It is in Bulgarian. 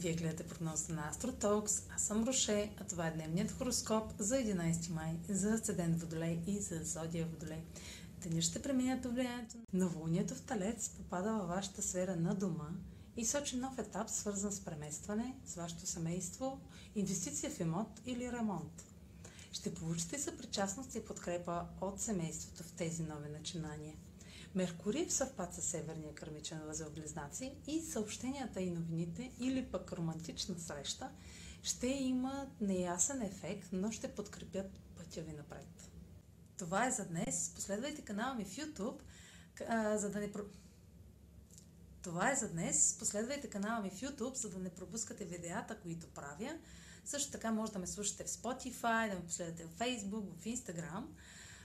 Вие гледате прогнозата на AstroTalks. Аз съм Роше, а това е дневният хороскоп за 11 май, за Асцендент Водолей и за Зодия Водолей. Деня ще преминат влиянието. Новолунието в Талец попада във вашата сфера на дома и сочи нов етап, свързан с преместване, с вашето семейство, инвестиция в имот или ремонт. Ще получите съпричастност и подкрепа от семейството в тези нови начинания – Меркурий съвпад с Северния кърмичен възел Близнаци и съобщенията и новините или пък романтична среща ще имат неясен ефект, но ще подкрепят пътя ви напред. Това е за днес. Последвайте канала ми в YouTube, за да не... Това е за днес. Последвайте канала ми в YouTube, за да не пропускате видеята, които правя. Също така може да ме слушате в Spotify, да ме последвате в Facebook, в Instagram.